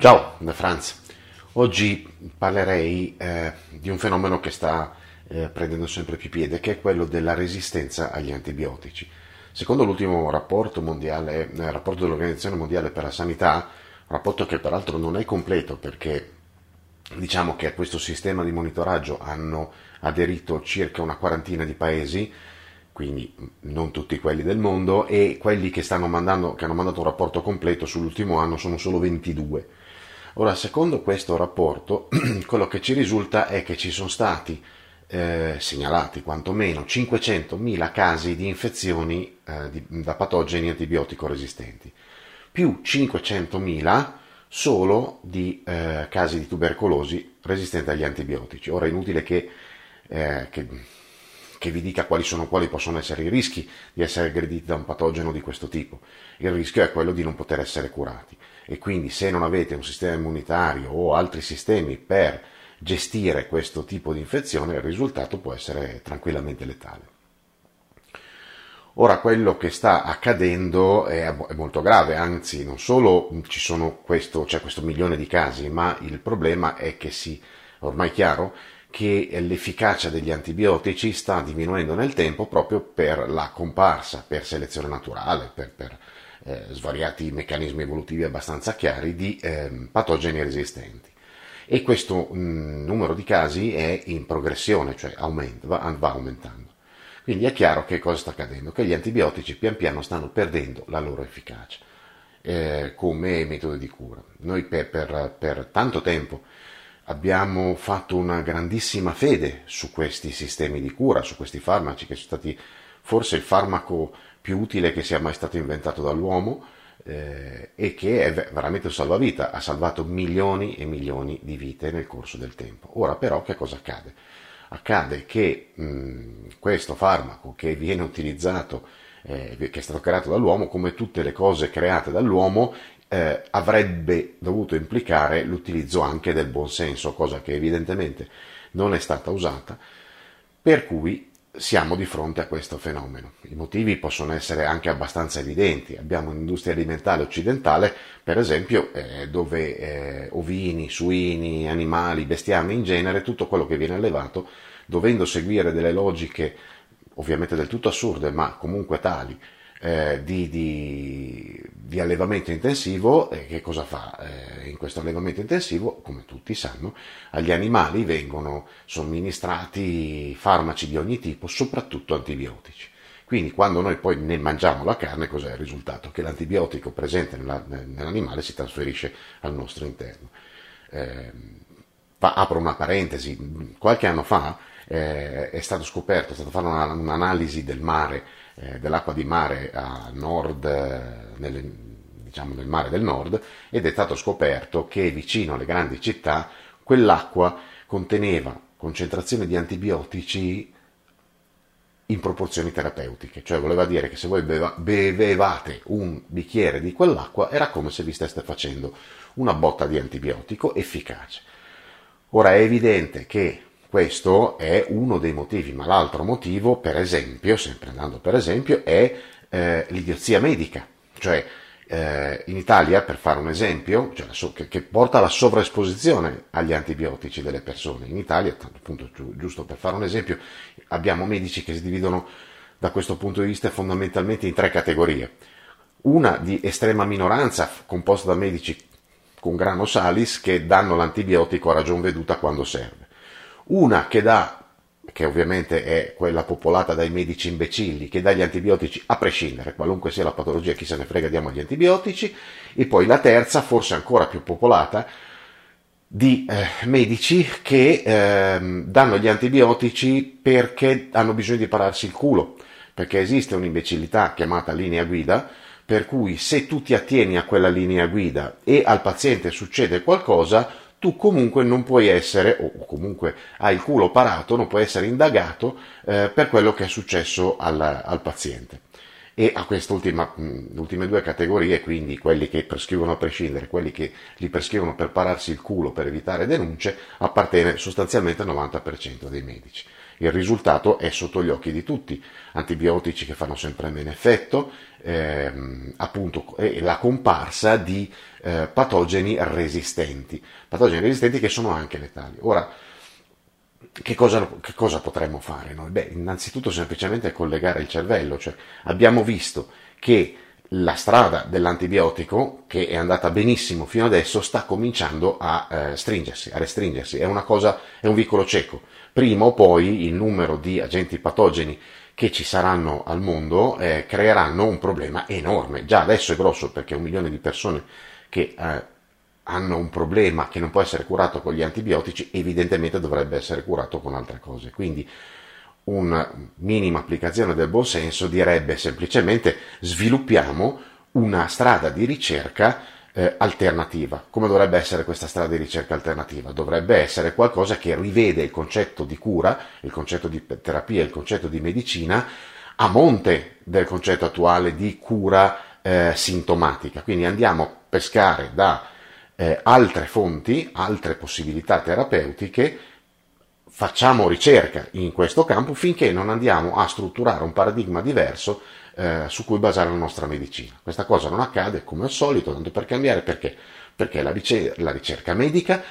Ciao, da Franz. Oggi parlerei eh, di un fenomeno che sta eh, prendendo sempre più piede, che è quello della resistenza agli antibiotici. Secondo l'ultimo rapporto, mondiale, eh, rapporto dell'Organizzazione Mondiale per la Sanità, rapporto che peraltro non è completo perché diciamo che a questo sistema di monitoraggio hanno aderito circa una quarantina di paesi, quindi non tutti quelli del mondo, e quelli che, mandando, che hanno mandato un rapporto completo sull'ultimo anno sono solo 22. Ora, secondo questo rapporto, quello che ci risulta è che ci sono stati eh, segnalati quantomeno 500.000 casi di infezioni eh, di, da patogeni antibiotico resistenti, più 500.000 solo di eh, casi di tubercolosi resistenti agli antibiotici. Ora è inutile che, eh, che che vi dica quali, sono, quali possono essere i rischi di essere aggrediti da un patogeno di questo tipo. Il rischio è quello di non poter essere curati e quindi se non avete un sistema immunitario o altri sistemi per gestire questo tipo di infezione, il risultato può essere tranquillamente letale. Ora quello che sta accadendo è, molto grave, anzi non solo ci sono questo, c'è questo milione di casi, ma il problema è che si, ormai chiaro, che l'efficacia degli antibiotici sta diminuendo nel tempo proprio per la comparsa, per selezione naturale, per, per eh, svariati meccanismi evolutivi abbastanza chiari di eh, patogeni resistenti. E questo mh, mm, numero di casi è in progressione, cioè aumenta, va, va aumentando. Quindi è chiaro che cosa sta accadendo, che gli antibiotici pian piano stanno perdendo la loro efficacia eh, come metodo di cura. Noi per, per, per tanto tempo abbiamo fatto una grandissima fede su questi sistemi di cura, su questi farmaci che sono stati forse il farmaco più utile che sia mai stato inventato dall'uomo eh, e che è veramente un salvavita, ha salvato milioni e milioni di vite nel corso del tempo. Ora però che cosa accade? Accade che mh, questo farmaco che viene utilizzato, eh, che è stato creato dall'uomo, come tutte le cose create dall'uomo, eh, avrebbe dovuto implicare l'utilizzo anche del buonsenso, cosa che evidentemente non è stata usata, per cui siamo di fronte a questo fenomeno. I motivi possono essere anche abbastanza evidenti. Abbiamo un'industria alimentare occidentale, per esempio, eh, dove eh, ovini, suini, animali, bestiame in genere, tutto quello che viene allevato, dovendo seguire delle logiche ovviamente del tutto assurde, ma comunque tali, eh, di, di, di, allevamento intensivo, eh, che cosa fa? Eh, in questo allevamento intensivo, come tutti sanno, agli animali vengono somministrati farmaci di ogni tipo, soprattutto antibiotici. Quindi quando noi poi ne mangiamo la carne, cos'è il risultato? Che l'antibiotico presente nella, nell'animale si trasferisce al nostro interno. Eh, apro una parentesi, qualche anno fa eh, è stato scoperto, è stato fatto una, un'analisi del mare eh, dell'acqua di mare a nord, eh, nelle, diciamo nel mare del nord, ed è stato scoperto che vicino alle grandi città quell'acqua conteneva concentrazioni di antibiotici in proporzioni terapeutiche, cioè voleva dire che se voi bevevate un bicchiere di quell'acqua era come se vi steste facendo una botta di antibiotico efficace. Ora è evidente che questo è uno dei motivi, ma l'altro motivo, per esempio, sempre andando per esempio, è eh, l'idiozia medica, cioè eh, in Italia, per fare un esempio, cioè, che, che, porta alla sovraesposizione agli antibiotici delle persone. In Italia, appunto, giusto per fare un esempio, abbiamo medici che si dividono da questo punto di vista fondamentalmente in tre categorie. Una di estrema minoranza, composta da medici con grano salis, che danno l'antibiotico a ragion veduta quando serve una che dà, che ovviamente è quella popolata dai medici imbecilli, che dà gli antibiotici a prescindere, qualunque sia la patologia, chi se ne frega, diamo gli antibiotici, e poi la terza, forse ancora più popolata, di eh, medici che eh, danno gli antibiotici perché hanno bisogno di pararsi il culo, perché esiste un'imbecillità chiamata linea guida, per cui se tu ti attieni a quella linea guida e al paziente succede qualcosa, tu comunque non puoi essere, o comunque hai il culo parato, non puoi essere indagato eh, per quello che è successo al, al paziente. E a queste ultime due categorie, quindi quelli che prescrivono a prescindere, quelli che li prescrivono per pararsi il culo per evitare denunce, appartiene sostanzialmente al 90% dei medici. Il risultato è sotto gli occhi di tutti, antibiotici che fanno sempre meno effetto, ehm, appunto e la comparsa di eh, patogeni resistenti, patogeni resistenti che sono anche letali. Ora, che cosa, che cosa, potremmo fare noi? Beh, innanzitutto semplicemente collegare il cervello, cioè abbiamo visto che la strada dell'antibiotico, che è andata benissimo fino adesso, sta cominciando a eh, stringersi, a restringersi, è una cosa, è un vicolo cieco. Prima o poi il numero di agenti patogeni che ci saranno al mondo eh, creeranno un problema enorme. Già adesso è grosso perché un milione di persone che eh, hanno un problema che non può essere curato con gli antibiotici, evidentemente dovrebbe essere curato con altre cose. Quindi una minima applicazione del buon senso direbbe semplicemente sviluppiamo una strada di ricerca eh, alternativa. Come dovrebbe essere questa strada di ricerca alternativa? Dovrebbe essere qualcosa che rivede il concetto di cura, il concetto di terapia, il concetto di medicina a monte del concetto attuale di cura eh, sintomatica. Quindi andiamo a pescare da eh, altre fonti, altre possibilità terapeutiche facciamo ricerca in questo campo finché non andiamo a strutturare un paradigma diverso eh, su cui basare la nostra medicina. Questa cosa non accade come al solito, tanto per cambiare perché? Perché la, ricer- la ricerca medica,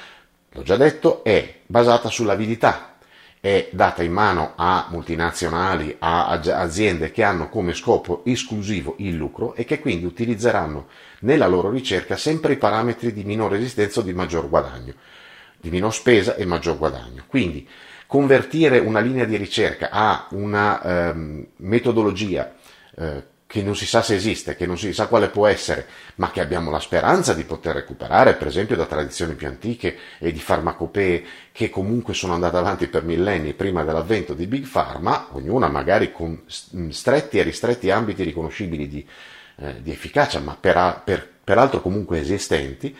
l'ho già detto, è basata sull'avidità, è data in mano a multinazionali, a aziende che hanno come scopo esclusivo il lucro e che quindi utilizzeranno nella loro ricerca sempre i parametri di minore resistenza o di maggior guadagno di minor spesa e maggior guadagno. Quindi convertire una linea di ricerca a una ehm, metodologia eh, che non si sa se esiste, che non si sa quale può essere, ma che abbiamo la speranza di poter recuperare, per esempio da tradizioni più antiche e di farmacopee che comunque sono andate avanti per millenni prima dell'avvento di Big Pharma, ognuna magari con stretti e ristretti ambiti riconoscibili di, eh, di efficacia, ma per, per, peraltro comunque esistenti,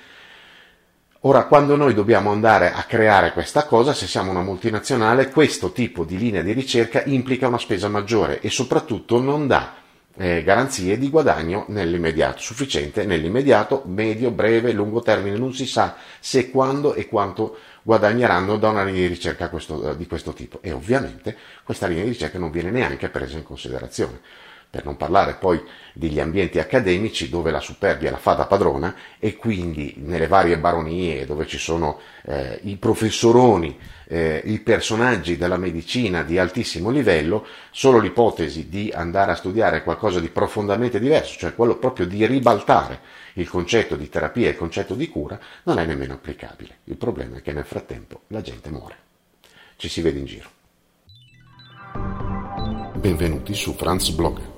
Ora, quando noi dobbiamo andare a creare questa cosa, se siamo una multinazionale, questo tipo di linea di ricerca implica una spesa maggiore e soprattutto non dà eh, garanzie di guadagno nell'immediato, sufficiente nell'immediato, medio, breve, lungo termine, non si sa se, quando e quanto guadagneranno da una linea di ricerca questo, di questo tipo. E ovviamente questa linea di ricerca non viene neanche presa in considerazione per non parlare poi degli ambienti accademici dove la superbia la fa da padrona e quindi nelle varie baronie dove ci sono eh, i professoroni, eh, i personaggi della medicina di altissimo livello, solo l'ipotesi di andare a studiare qualcosa di profondamente diverso, cioè quello proprio di ribaltare il concetto di terapia e il concetto di cura, non è nemmeno applicabile. Il problema è che nel frattempo la gente muore. Ci si vede in giro. Benvenuti su Franz Blog